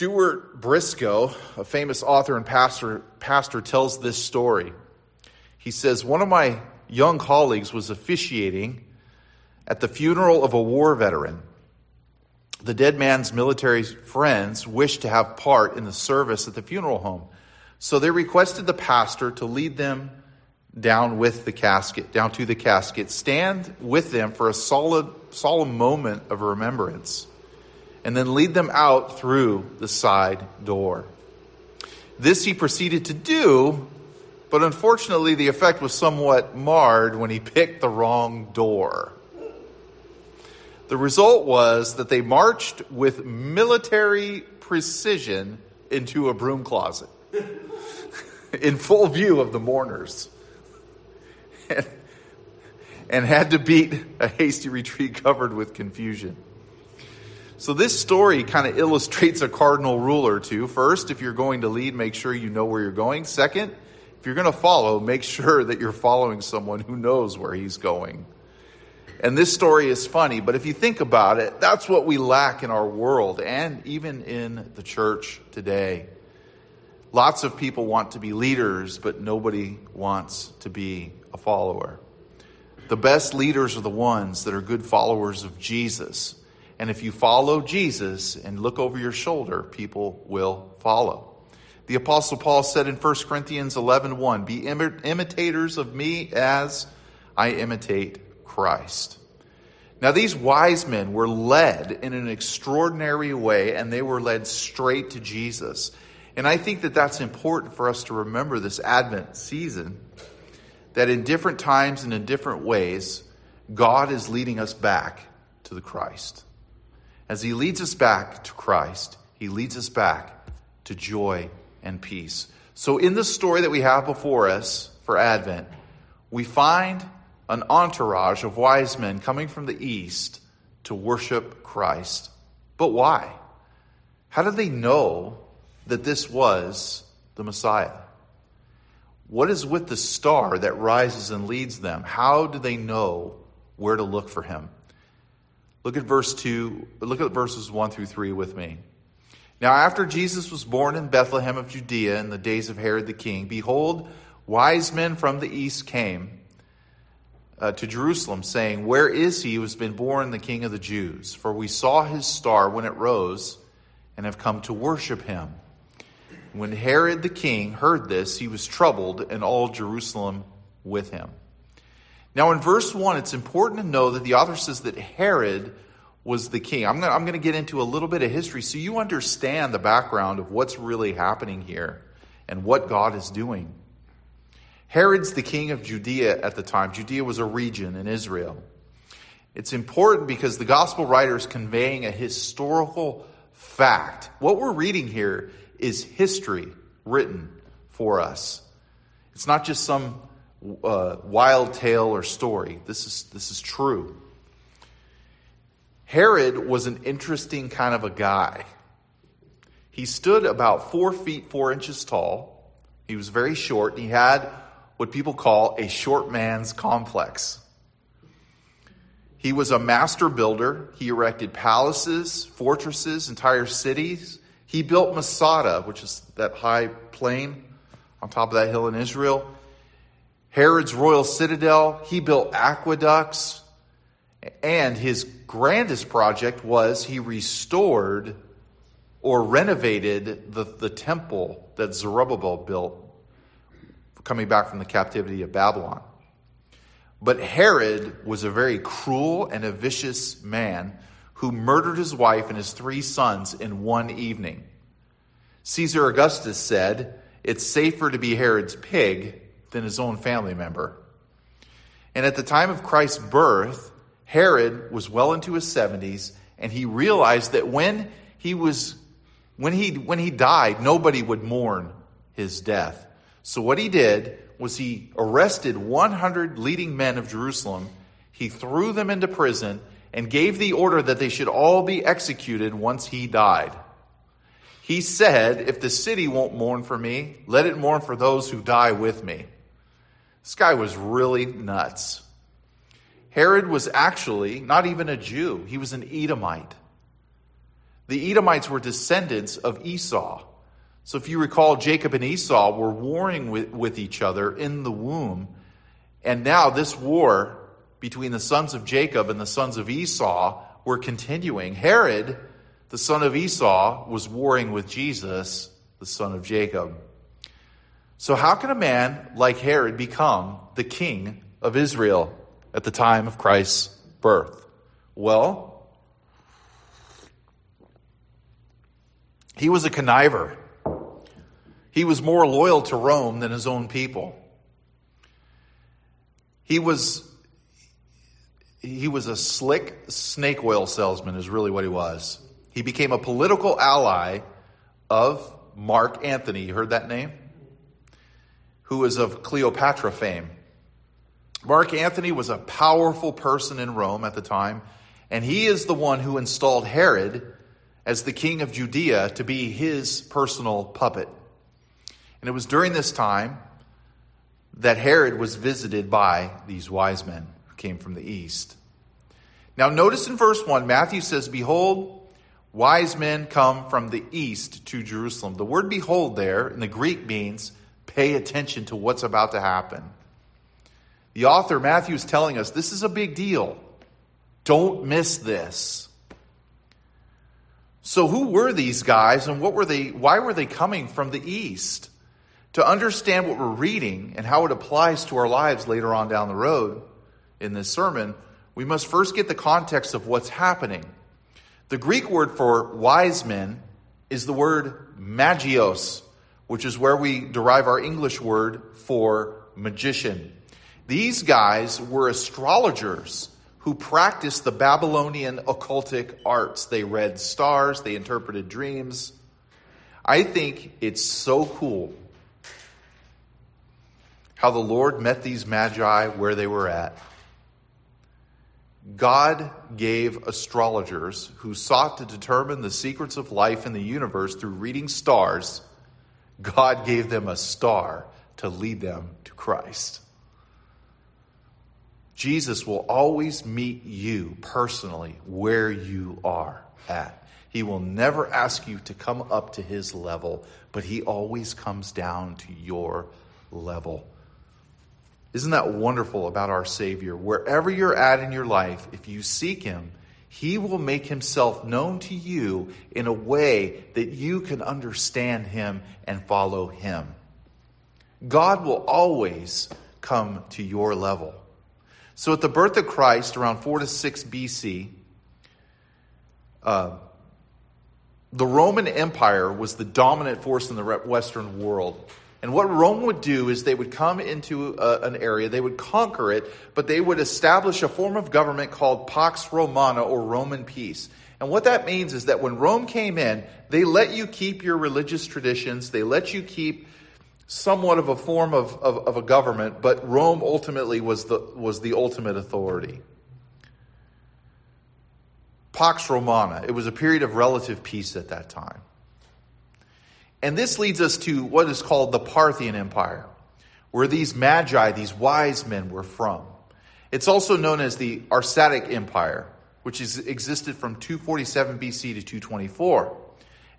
Stuart Briscoe, a famous author and pastor, pastor, tells this story. He says, One of my young colleagues was officiating at the funeral of a war veteran. The dead man's military friends wished to have part in the service at the funeral home. So they requested the pastor to lead them down with the casket, down to the casket, stand with them for a solid, solemn moment of remembrance and then lead them out through the side door. This he proceeded to do, but unfortunately, the effect was somewhat marred when he picked the wrong door. The result was that they marched with military precision into a broom closet in full view of the mourners and, had to beat a hasty retreat covered with confusion. So this story kind of illustrates a cardinal rule or two. First, if you're going to lead, make sure you know where you're going. Second, if you're going to follow, make sure that you're following someone who knows where he's going. And this story is funny, but if you think about it, that's what we lack in our world and even in the church today. Lots of people want to be leaders, but nobody wants to be a follower. The best leaders are the ones that are good followers of Jesus and if you follow Jesus and look over your shoulder, people will follow. The apostle Paul said in 1 Corinthians 11, 1, be imitators of me as I imitate Christ. Now, these wise men were led in an extraordinary way, and they were led straight to Jesus. And I think that that's important for us to remember this Advent season, that in different times and in different ways, God is leading us back to the Christ. As he leads us back to Christ, he leads us back to joy and peace. So, in the story that we have before us for Advent, we find an entourage of wise men coming from the east to worship Christ. But why? How did they know that this was the Messiah? What is with the star that rises and leads them? How do they know where to look for him? Look at verse 2, look at verses 1 through 3 with me. Now, after Jesus was born in Bethlehem of Judea in the days of Herod the king, behold, wise men from the east came uh, to Jerusalem, saying, Where is he who has been born the king of the Jews? For we saw his star when it rose and have come to worship him. When Herod the king heard this, he was troubled, and all Jerusalem with him. Now, in verse 1, it's important to know that the author says that Herod was the king. I'm going, to get into a little bit of history so you understand the background of what's really happening here and what God is doing. Herod's the king of Judea at the time. Judea was a region in Israel. It's important because the gospel writer is conveying a historical fact. What we're reading here is history written for us. It's not just some uh, wild tale or story. This is, this is true. Herod was an interesting kind of a guy. He stood about four feet four inches tall. He was very short. and He had what people call a short man's complex. He was a master builder. He erected palaces, fortresses, entire cities. He built Masada, which is that high plain on top of that hill in Israel. Herod's royal citadel. He built aqueducts. And his grandest project was he restored or renovated the, the temple that Zerubbabel built coming back from the captivity of Babylon. But Herod was a very cruel and a vicious man who murdered his wife and his three sons in one evening. Caesar Augustus said, It's safer to be Herod's pig than his own family member. And at the time of Christ's birth, Herod was well into his 70s, and he realized that when he was when he when he died, nobody would mourn his death. So what he did was he arrested 100 leading men of Jerusalem. He threw them into prison and gave the order that they should all be executed once he died. He said, If the city won't mourn for me, let it mourn for those who die with me. This guy was really nuts. Herod was actually not even a Jew, he was an Edomite. The Edomites were descendants of Esau. So if you recall, Jacob and Esau were warring with, with each other in the womb. And now this war between the sons of Jacob and the sons of Esau were continuing. Herod, the son of Esau, was warring with Jesus, the son of Jacob. So, how can a man like Herod become the king of Israel at the time of Christ's birth? Well, he was a conniver. He was more loyal to Rome than his own people. He was he was a slick snake oil salesman is really what he was. He became a political ally of Mark Antony. You heard that name? Who was of Cleopatra fame. Mark Antony was a powerful person in Rome at the time, and he is the one who installed Herod as the king of Judea to be his personal puppet. And it was during this time that Herod was visited by these wise men who came from the east. Now, notice in verse 1, Matthew says, Behold, wise men come from the east to Jerusalem. The word behold there in the Greek means pay attention to what's about to happen. The author, Matthew, is telling us this is a big deal. Don't miss this. So, who were these guys and what were they, why were they coming from the east? To understand what we're reading and how it applies to our lives later on down the road in this sermon, we must first get the context of what's happening. The Greek word for wise men is the word magios, which is where we derive our English word for magician. These guys were astrologers who practiced the Babylonian occultic arts. They read stars, they interpreted dreams. I think it's so cool how the Lord met these magi where they were at. God gave astrologers who sought to determine the secrets of life in the universe through reading stars, God gave them a star to lead them to Christ. Jesus will always meet you personally where you are at. He will never ask you to come up to his level, but he always comes down to your level. Isn't that wonderful about our Savior? Wherever you're at in your life, if you seek him, he will make himself known to you in a way that you can understand him and follow him. God will always come to your level. So at the birth of Christ, around 4 to 6 BC, uh, the Roman Empire was the dominant force in the Western world. And what Rome would do is they would come into a, an area, they would conquer it, but they would establish a form of government called Pax Romana or Roman peace. And what that means is that when Rome came in, they let you keep your religious traditions, they let you keep somewhat of a form of, of, of a government, but Rome ultimately was the, was the ultimate authority. Pax Romana, it was a period of relative peace at that time. And this leads us to what is called the Parthian Empire, where these magi, these wise men, were from. It's also known as the Arsacidic Empire, which is, existed from 247 BC to 224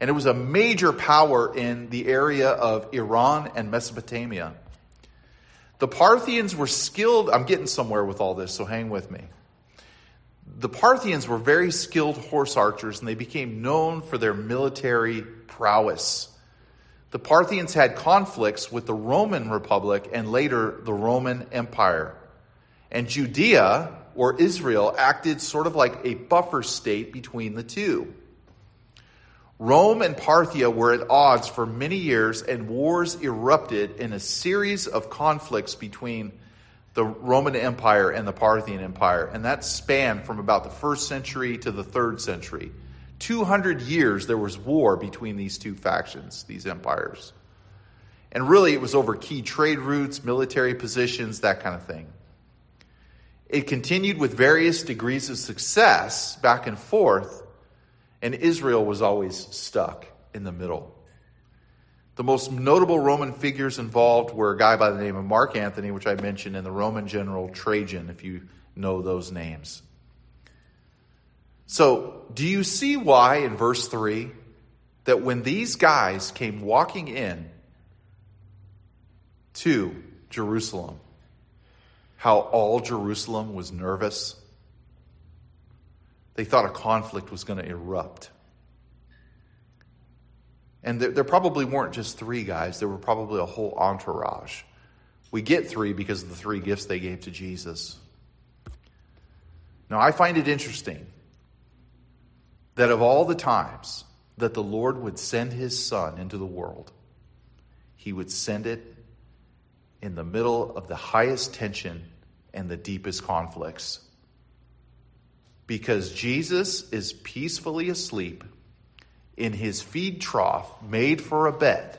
and it was a major power in the area of Iran and Mesopotamia. The Parthians were skilled, I'm getting somewhere with all this, so hang with me. The Parthians were very skilled horse archers and they became known for their military prowess. The Parthians had conflicts with the Roman Republic and later the Roman Empire. And Judea, or Israel, acted sort of like a buffer state between the two. Rome and Parthia were at odds for many years, and wars erupted in a series of conflicts between the Roman Empire and the Parthian Empire. And that spanned from about the first century to the third century. 200 years there was war between these two factions, these empires. And really, it was over key trade routes, military positions, that kind of thing. It continued with various degrees of success back and forth and Israel was always stuck in the middle. The most notable Roman figures involved were a guy by the name of Mark Antony, which I mentioned, and the Roman general Trajan, if you know those names. So, do you see why in verse 3 that when these guys came walking in to Jerusalem, how all Jerusalem was nervous? They thought a conflict was going to erupt. And there, there, probably weren't just three guys, there were probably a whole entourage. We get three because of the three gifts they gave to Jesus. Now, I find it interesting that of all the times that the Lord would send his son into the world, he would send it in the middle of the highest tension and the deepest conflicts. Because Jesus is peacefully asleep in his feed trough made for a bed,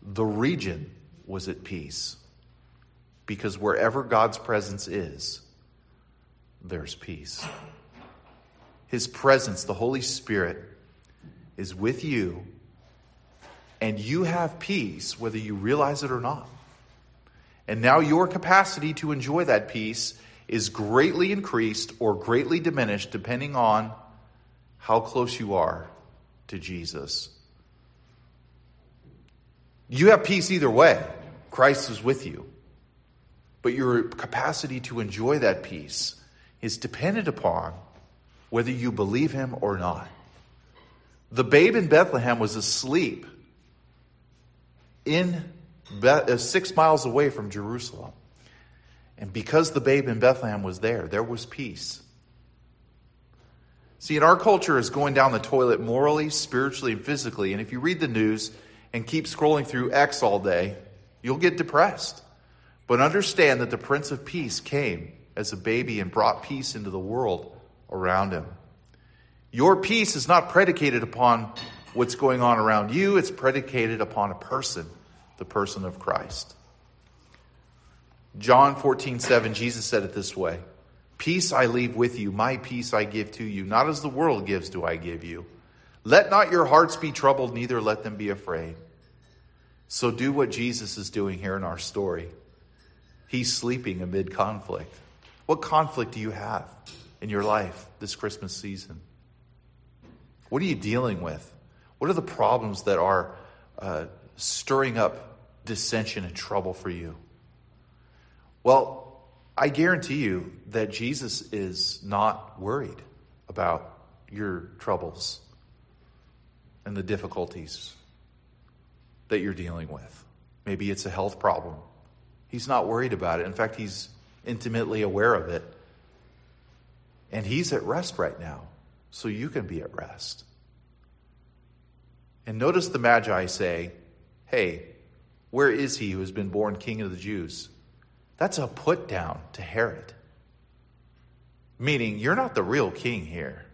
the region was at peace. Because wherever God's presence is, there's peace. His presence, the Holy Spirit, is with you, and you have peace whether you realize it or not. And now your capacity to enjoy that peace is greatly increased or greatly diminished depending on how close you are to Jesus. You have peace either way. Christ is with you. But your capacity to enjoy that peace is dependent upon whether you believe him or not. The babe in Bethlehem was asleep in Be- uh, six miles away from Jerusalem. And because the babe in Bethlehem was there, there was peace. See, in our culture is going down the toilet morally, spiritually, and physically. And if you read the news and keep scrolling through X all day, you'll get depressed. But understand that the Prince of Peace came as a baby and brought peace into the world around him. Your peace is not predicated upon what's going on around you, it's predicated upon a person, the person of Christ. John 14, 7, Jesus said it this way Peace I leave with you, my peace I give to you. Not as the world gives, do I give you. Let not your hearts be troubled, neither let them be afraid. So do what Jesus is doing here in our story. He's sleeping amid conflict. What conflict do you have? In your life this Christmas season? What are you dealing with? What are the problems that are uh, stirring up dissension and trouble for you? Well, I guarantee you that Jesus is not worried about your troubles and the difficulties that you're dealing with. Maybe it's a health problem. He's not worried about it. In fact, he's intimately aware of it. And he's at rest right now, so you can be at rest. And notice the Magi say, Hey, where is he who has been born king of the Jews? That's a put down to Herod. Meaning, you're not the real king here.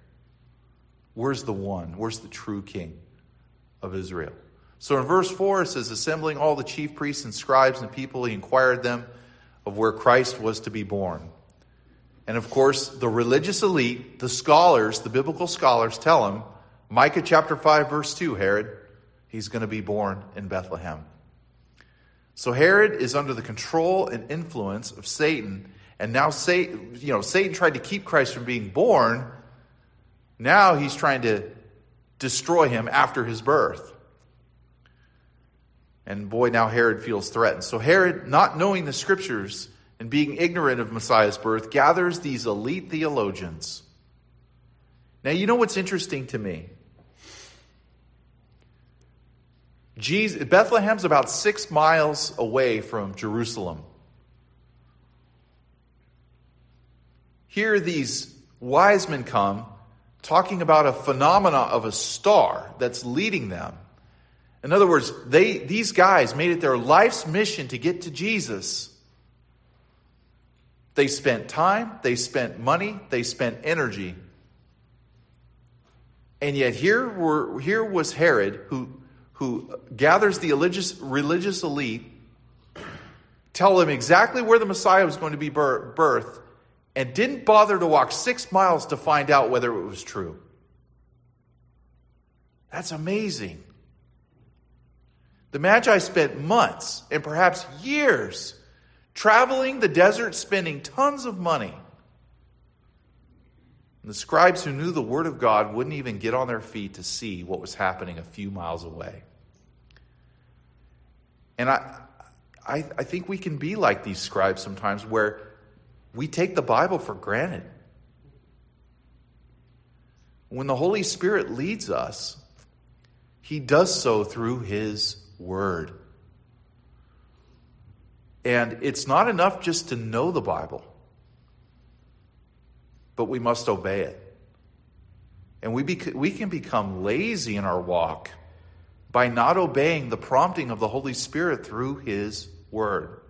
Where's the one? Where's the true king of Israel? So in verse 4, it says, Assembling all the chief priests and scribes and people, he inquired them of where Christ was to be born. And of course, the religious elite, the scholars, the biblical scholars tell him, Micah chapter 5, verse 2, Herod, he's going to be born in Bethlehem. So Herod is under the control and influence of Satan. And now Satan, you know, Satan tried to keep Christ from being born. Now he's trying to destroy him after his birth. And boy, now Herod feels threatened. So Herod, not knowing the scriptures, and being ignorant of Messiah's birth, gathers these elite theologians. Now, you know what's interesting to me? Jesus, Bethlehem's about six miles away from Jerusalem. Here, these wise men come talking about a phenomena of a star that's leading them. In other words, they, these guys made it their life's mission to get to Jesus. They spent time, they spent money, they spent energy. And yet here were here was Herod who who gathers the religious religious elite, tell them exactly where the Messiah was going to be birthed, and didn't bother to walk six miles to find out whether it was true. That's amazing. The Magi spent months and perhaps years traveling the desert, spending tons of money. And the scribes who knew the Word of God wouldn't even get on their feet to see what was happening a few miles away. And I, I, I think we can be like these scribes sometimes where we take the Bible for granted. When the Holy Spirit leads us, He does so through His Word. And it's not enough just to know the Bible, but we must obey it. And we, bec- we can become lazy in our walk by not obeying the prompting of the Holy Spirit through His Word.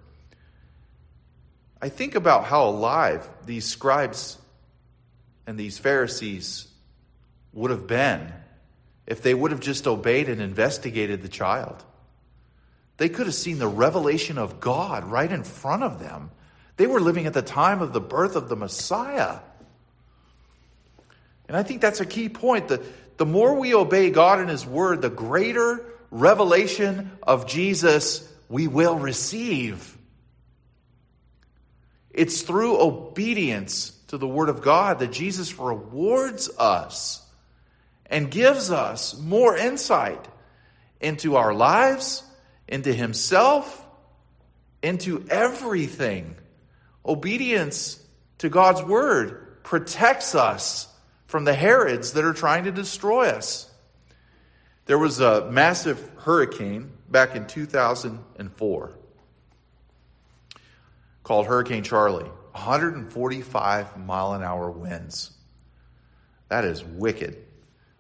I think about how alive these scribes and these Pharisees would have been if they would have just obeyed and investigated the child. They could have seen the revelation of God right in front of them. They were living at the time of the birth of the Messiah. And I think that's a key point. The, the more we obey God and His Word, the greater revelation of Jesus we will receive. It's through obedience to the Word of God that Jesus rewards us and gives us more insight into our lives into Himself, into everything. Obedience to God's Word protects us from the Herods that are trying to destroy us. There was a massive hurricane back in 2004 called Hurricane Charley. 145 mile an hour winds. That is wicked.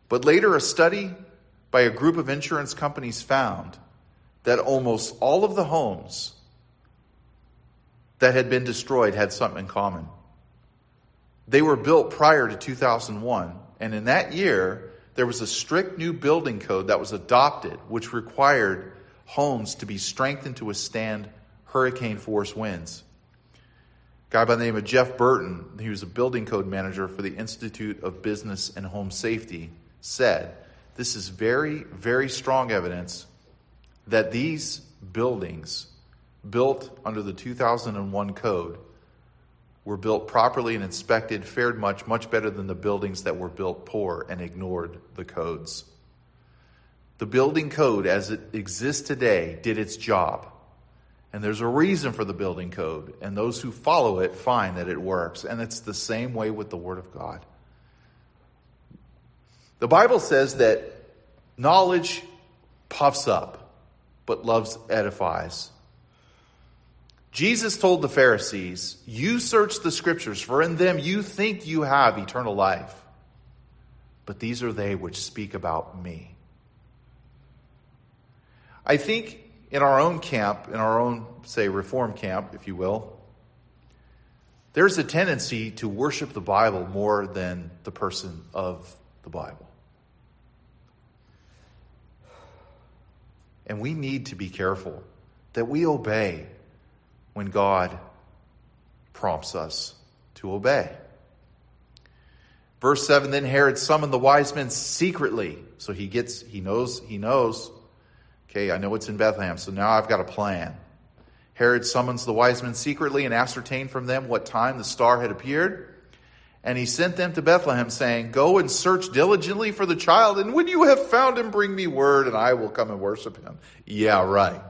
But later, a study by a group of insurance companies found that almost all of the homes that had been destroyed had something in common. They were built prior to 2001, and in that year, there was a strict new building code that was adopted, which required homes to be strengthened to withstand hurricane force winds. A guy by the name of Jeff Burton, he was a building code manager for the Institute of Business and Home Safety, said, This is very, very strong evidence that these buildings built under the 2001 code were built properly and inspected, fared much, much better than the buildings that were built poor and ignored the codes. The building code as it exists today did its job. And there's a reason for the building code. And those who follow it find that it works. And it's the same way with the Word of God. The Bible says that knowledge puffs up but loves edifies. Jesus told the Pharisees, You search the scriptures, for in them you think you have eternal life. But these are they which speak about me. I think in our own camp, in our own, say, reform camp, if you will, there's a tendency to worship the Bible more than the person of the Bible. And we need to be careful that we obey when God prompts us to obey. Verse 7 Then Herod summoned the wise men secretly. So he gets, he knows, he knows, okay, I know it's in Bethlehem, so now I've got a plan. Herod summons the wise men secretly and ascertained from them what time the star had appeared. And he sent them to Bethlehem, saying, Go and search diligently for the child, and when you have found him, bring me word, and I will come and worship him. Yeah, right.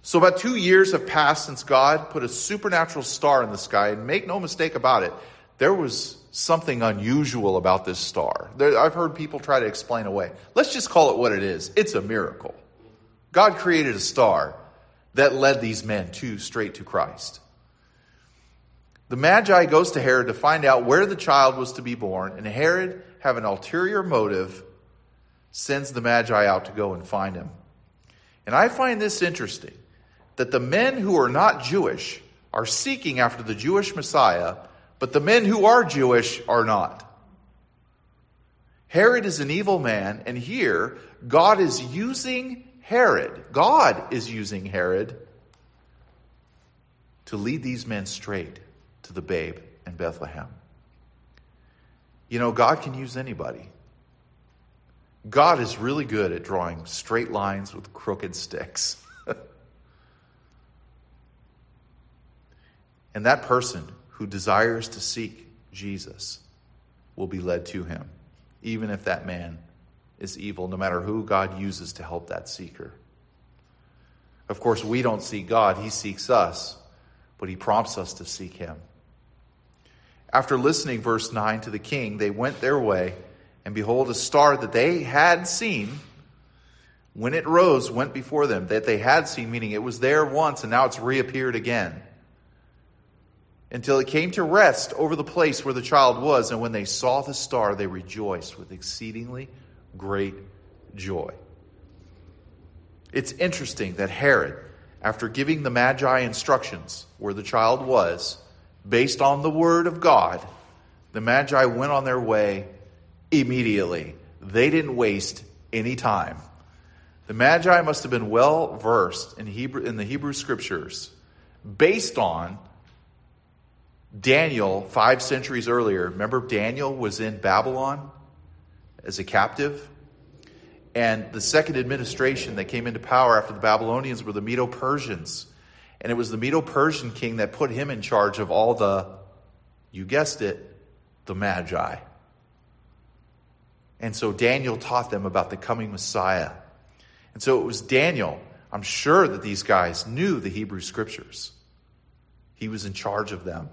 So, about two years have passed since God put a supernatural star in the sky, and make no mistake about it, there was something unusual about this star. There, I've heard people try to explain away. Let's just call it what it is it's a miracle. God created a star that led these men to straight to Christ. The Magi goes to Herod to find out where the child was to be born, and Herod, having an ulterior motive, sends the Magi out to go and find him. And I find this interesting that the men who are not Jewish are seeking after the Jewish Messiah, but the men who are Jewish are not. Herod is an evil man, and here God is using Herod. God is using Herod to lead these men straight to the babe in Bethlehem. You know, God can use anybody. God is really good at drawing straight lines with crooked sticks. and that person who desires to seek Jesus, will be led to him, even if that man is evil, no matter who God uses to help that seeker. Of course, we don't seek God, He seeks us, but He prompts us to seek Him. After listening, verse 9, to the king, they went their way, and behold, a star that they had seen, when it rose, went before them, that they had seen, meaning it was there once, and now it's reappeared again. Until it came to rest over the place where the child was, and when they saw the star, they rejoiced with exceedingly great joy. It's interesting that Herod, after giving the Magi instructions where the child was, based on the word of God, the Magi went on their way immediately. They didn't waste any time. The Magi must have been well versed in Hebrew in the Hebrew scriptures based on Daniel 5 centuries earlier. Remember Daniel was in Babylon as a captive? And the second administration that came into power after the Babylonians were the Medo Persians. And it was the Medo Persian king that put him in charge of all the, you guessed it, the Magi. And so Daniel taught them about the coming Messiah. And so it was Daniel. I'm sure that these guys knew the Hebrew scriptures. He was in charge of them.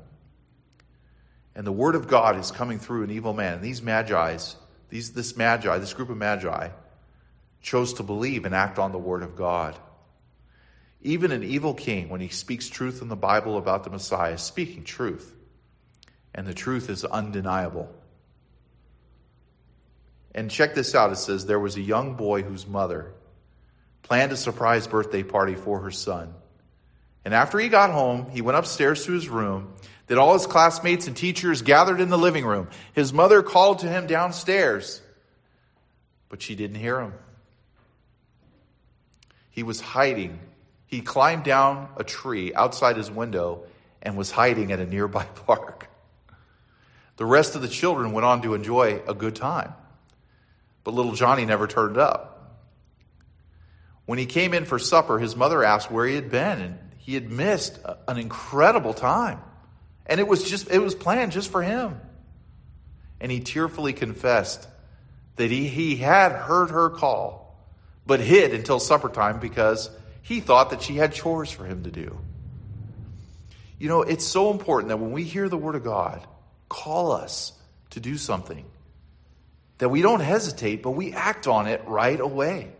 And the word of God is coming through an evil man. And these magi's, these, this magi, this group of magi, chose to believe and act on the Word of God. Even an evil king, when he speaks truth in the Bible about the Messiah, is speaking truth. And the truth is undeniable. And check this out it says, There was a young boy whose mother planned a surprise birthday party for her son. And after he got home, he went upstairs to his room. That all his classmates and teachers gathered in the living room. His mother called to him downstairs, but she didn't hear him. He was hiding. He climbed down a tree outside his window and was hiding at a nearby park. The rest of the children went on to enjoy a good time. But little Johnny never turned up. When he came in for supper, his mother asked where he had been, and he had missed an incredible time. And it was just it was planned just for him. And he tearfully confessed that he, he had heard her call but hid until supper time because he thought that she had chores for him to do. You know, it's so important that when we hear the word of God call us to do something, that we don't hesitate, but we act on it right away.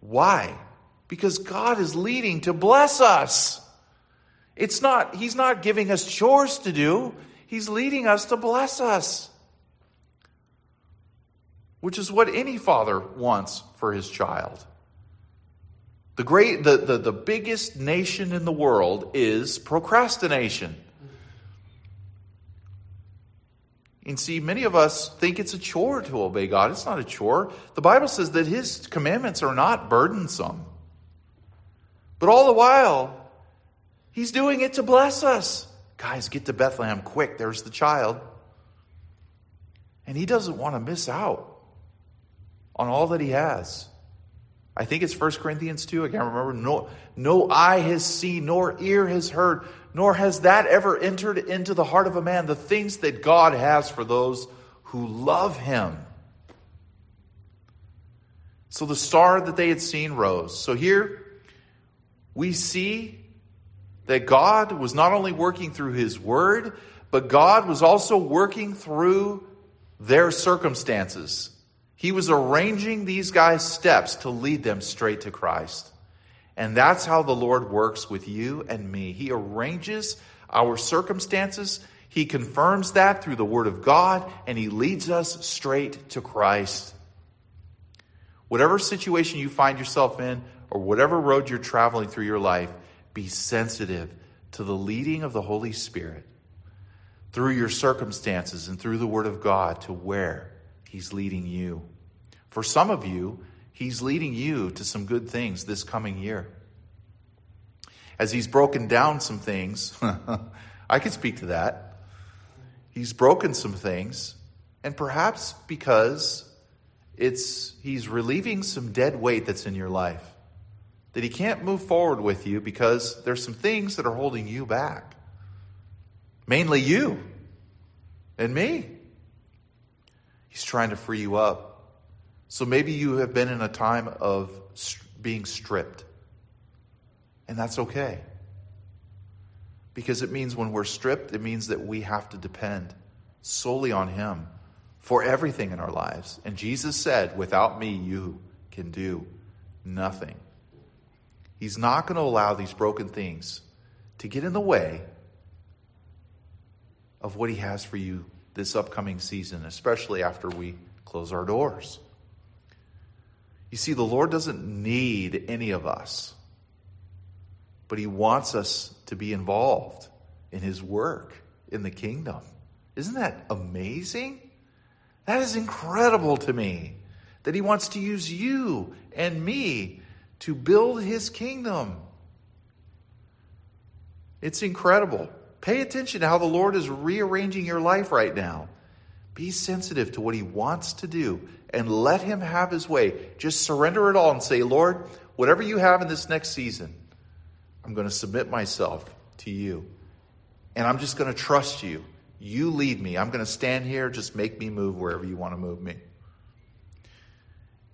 Why? Because God is leading to bless us. It's not, He's not giving us chores to do, He's leading us to bless us which is what any father wants for his child. The great the, the, the biggest nation in the world is procrastination. And see, many of us think it's a chore to obey God. It's not a chore. The Bible says that His commandments are not burdensome. But all the while, He's doing it to bless us. Guys, get to Bethlehem quick. There's the child. And He doesn't want to miss out on all that he has. I think it's 1 Corinthians 2. I can't remember. No, no eye has seen, nor ear has heard, nor has that ever entered into the heart of a man, the things that God has for those who love him. So the star that they had seen rose. So here we see that God was not only working through his word, but God was also working through their circumstances. He was arranging these guys' steps to lead them straight to Christ. And that's how the Lord works with you and me. He arranges our circumstances, He confirms that through the Word of God, and He leads us straight to Christ. Whatever situation you find yourself in, or whatever road you're traveling through your life, be sensitive to the leading of the Holy Spirit through your circumstances and through the Word of God to where He's leading you. For some of you, He's leading you to some good things this coming year. As He's broken down some things, I can speak to that. He's broken some things, and perhaps because it's He's relieving some dead weight that's in your life. That He can't move forward with you because there's some things that are holding you back. Mainly you. and me. He's trying to free you up. So maybe you have been in a time of being stripped. And that's okay. Because it means when we're stripped, it means that we have to depend solely on Him for everything in our lives. And Jesus said, Without me, you can do nothing. He's not going to allow these broken things to get in the way of what He has for you this upcoming season, especially after we close our doors. You see, the Lord doesn't need any of us, but He wants us to be involved in His work in the kingdom. Isn't that amazing? That is incredible to me that He wants to use you and me to build His kingdom. It's incredible. Pay attention to how the Lord is rearranging your life right now. Be sensitive to what He wants to do and let Him have His way. Just surrender it all and say, Lord, whatever you have in this next season, I'm going to submit myself to you. And I'm just going to trust you. You lead me. I'm going to stand here. Just make me move wherever you want to move me.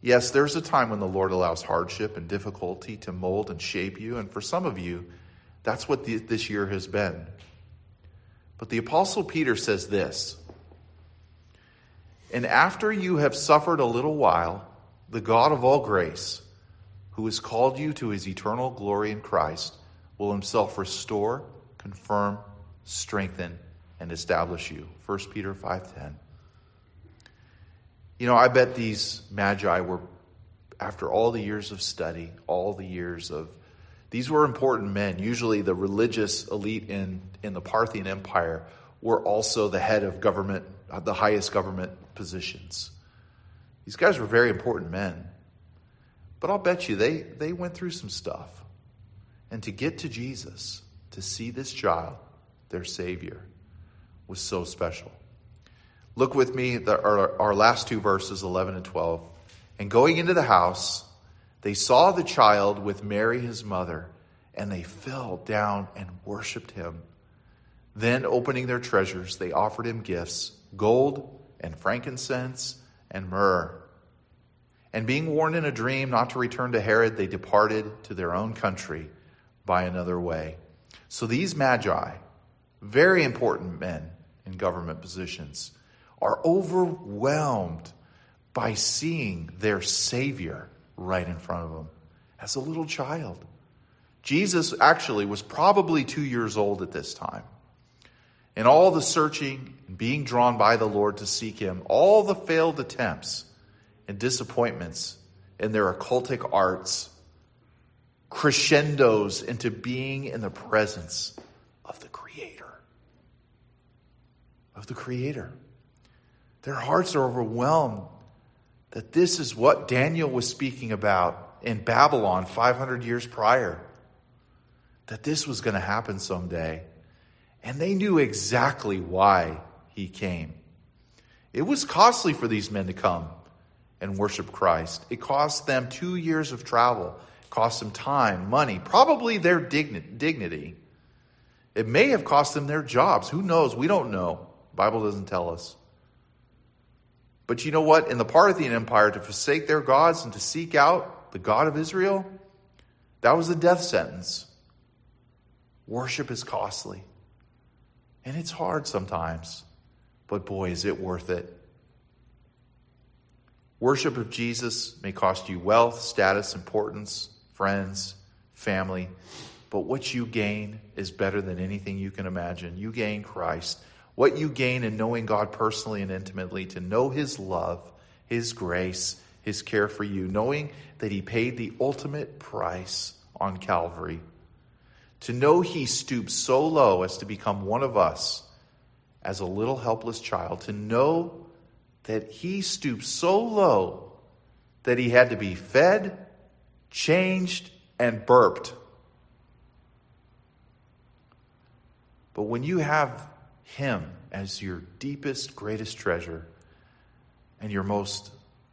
Yes, there's a time when the Lord allows hardship and difficulty to mold and shape you. And for some of you, that's what this year has been. But the Apostle Peter says this And after you have suffered a little while, the God of all grace, who has called you to his eternal glory in Christ, will himself restore, confirm, strengthen, and establish you. 1 Peter 5:10. You know, I bet these magi were after all the years of study, all the years of these were important men. Usually, the religious elite in, in the Parthian Empire were also the head of government, uh, the highest government positions. These guys were very important men. But I'll bet you they, they went through some stuff. And to get to Jesus, to see this child, their Savior, was so special. Look with me, the, our, our last two verses, 11 and 12. And going into the house, they saw the child with Mary, his mother, and they fell down and worshiped him. Then, opening their treasures, they offered him gifts gold and frankincense and myrrh. And being warned in a dream not to return to Herod, they departed to their own country by another way. So these magi, very important men in government positions, are overwhelmed by seeing their Savior right in front of them as a little child. Jesus actually was probably two years old at this time. And all the searching and being drawn by the Lord to seek him, all the failed attempts and disappointments in their occultic arts, crescendos into being in the presence of the Creator. Of the Creator. Their hearts are overwhelmed that this is what Daniel was speaking about in Babylon 500 years prior. That this was going to happen someday. And they knew exactly why he came. It was costly for these men to come and worship Christ. It cost them two years of travel, it cost them time, money, probably their dignity. It may have cost them their jobs. Who knows? We don't know. The Bible doesn't tell us. But you know what? In the Parthian Empire, to forsake their gods and to seek out the God of Israel, that was a death sentence. Worship is costly. And it's hard sometimes. But boy, is it worth it. Worship of Jesus may cost you wealth, status, importance, friends, family. But what you gain is better than anything you can imagine. You gain Christ what you gain in knowing God personally and intimately, to know His love, His grace, His care for you, knowing that He paid the ultimate price on Calvary, to know He stooped so low as to become one of us as a little helpless child, to know that He stooped so low that He had to be fed, changed, and burped. But when you have him as your deepest, greatest treasure and your most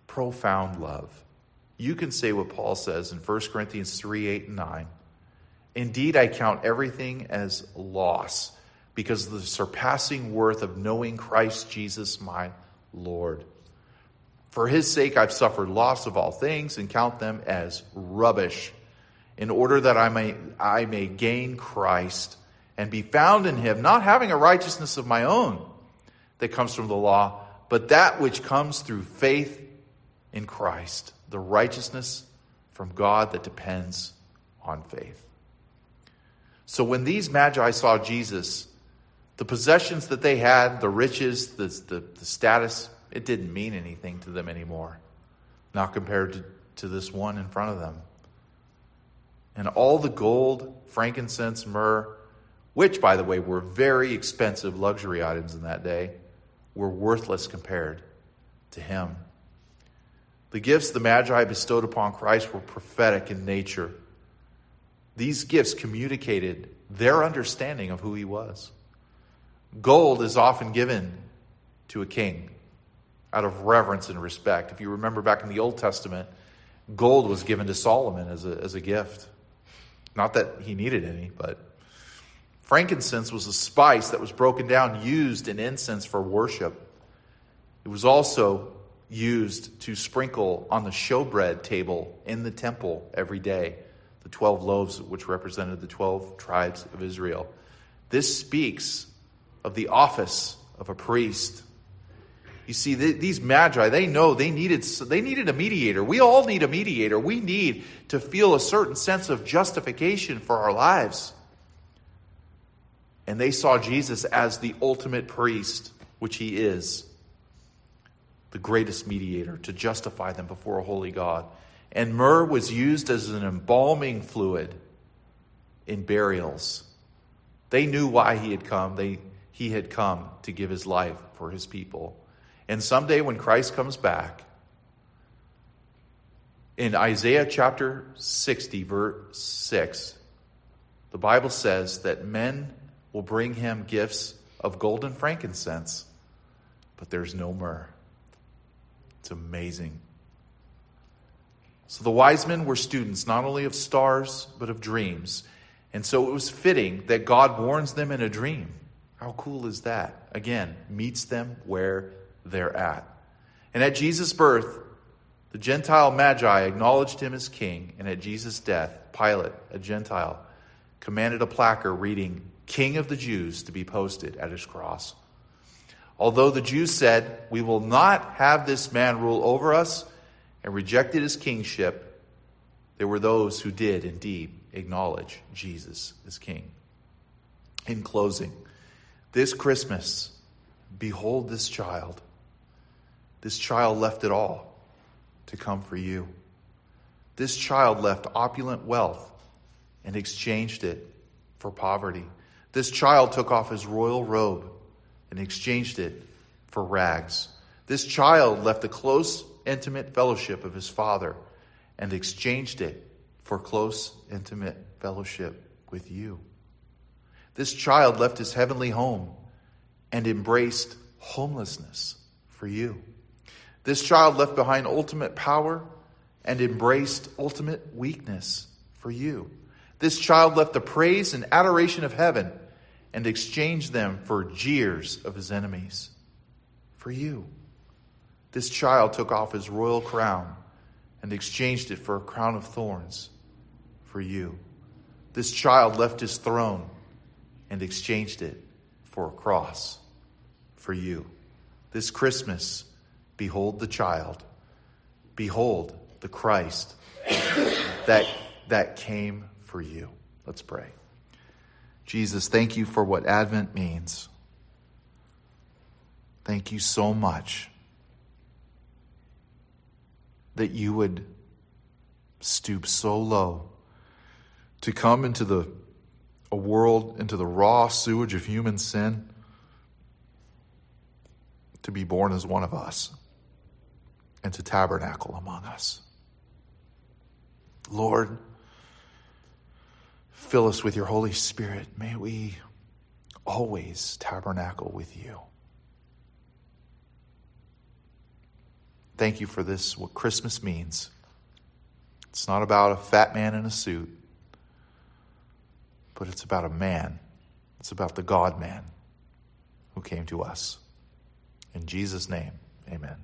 profound love. You can say what Paul says in 1 Corinthians 3 8 and 9. Indeed, I count everything as loss because of the surpassing worth of knowing Christ Jesus my Lord. For his sake I've suffered loss of all things and count them as rubbish, in order that I may, I may gain Christ and be found in him, not having a righteousness of my own that comes from the law, but that which comes through faith in Christ, the righteousness from God that depends on faith. So when these magi saw Jesus, the possessions that they had, the riches, the, the, the status, it didn't mean anything to them anymore, not compared to, to this one in front of them. And all the gold, frankincense, myrrh, which, by the way, were very expensive luxury items in that day, were worthless compared to him. The gifts the Magi bestowed upon Christ were prophetic in nature. These gifts communicated their understanding of who he was. Gold is often given to a king out of reverence and respect. If you remember back in the Old Testament, gold was given to Solomon as a, as a gift. Not that he needed any, but frankincense was a spice that was broken down, used in incense for worship. It was also used to sprinkle on the showbread table in the temple every day, the 12 loaves which represented the 12 tribes of Israel. This speaks of the office of a priest. You see, these magi, they know they needed, they needed a mediator. We all need a mediator. We need to feel a certain sense of justification for our lives. And they saw Jesus as the ultimate priest, which he is, the greatest mediator to justify them before a holy God. And myrrh was used as an embalming fluid in burials. They knew why he had come. They he had come to give his life for his people. And someday when Christ comes back, in Isaiah chapter 60, verse 6, the Bible says that men will bring him gifts of gold and frankincense, but there's no myrrh. It's amazing. So the wise men were students not only of stars, but of dreams. And so it was fitting that God warns them in a dream. How cool is that? Again, meets them where they're at. And at Jesus' birth, the Gentile Magi acknowledged him as king, and at Jesus' death, Pilate, a Gentile, commanded a placard reading, King of the Jews, to be posted at his cross. Although the Jews said, We will not have this man rule over us, and rejected his kingship, there were those who did indeed acknowledge Jesus as king. In closing, this Christmas, behold this child. This child left it all to come for you. This child left opulent wealth and exchanged it for poverty. This child took off his royal robe and exchanged it for rags. This child left the close, intimate fellowship of his father and exchanged it for close, intimate fellowship with you. This child left his heavenly home and embraced homelessness for you. This child left behind ultimate power and embraced ultimate weakness for you. This child left the praise and adoration of heaven and exchanged them for jeers of his enemies for you. This child took off his royal crown and exchanged it for a crown of thorns for you. This child left his throne and exchanged it for a cross for you. This Christmas, behold the child, behold the Christ that, that came for you. Let's pray. Jesus, thank you for what Advent means. Thank you so much that you would stoop so low to come into the a world into the raw sewage of human sin to be born as one of us and to tabernacle among us. Lord, fill us with your Holy Spirit. May we always tabernacle with you. Thank you for this, what Christmas means. It's not about a fat man in a suit but it's about a man It's about the God man who came to us. In Jesus' name, amen.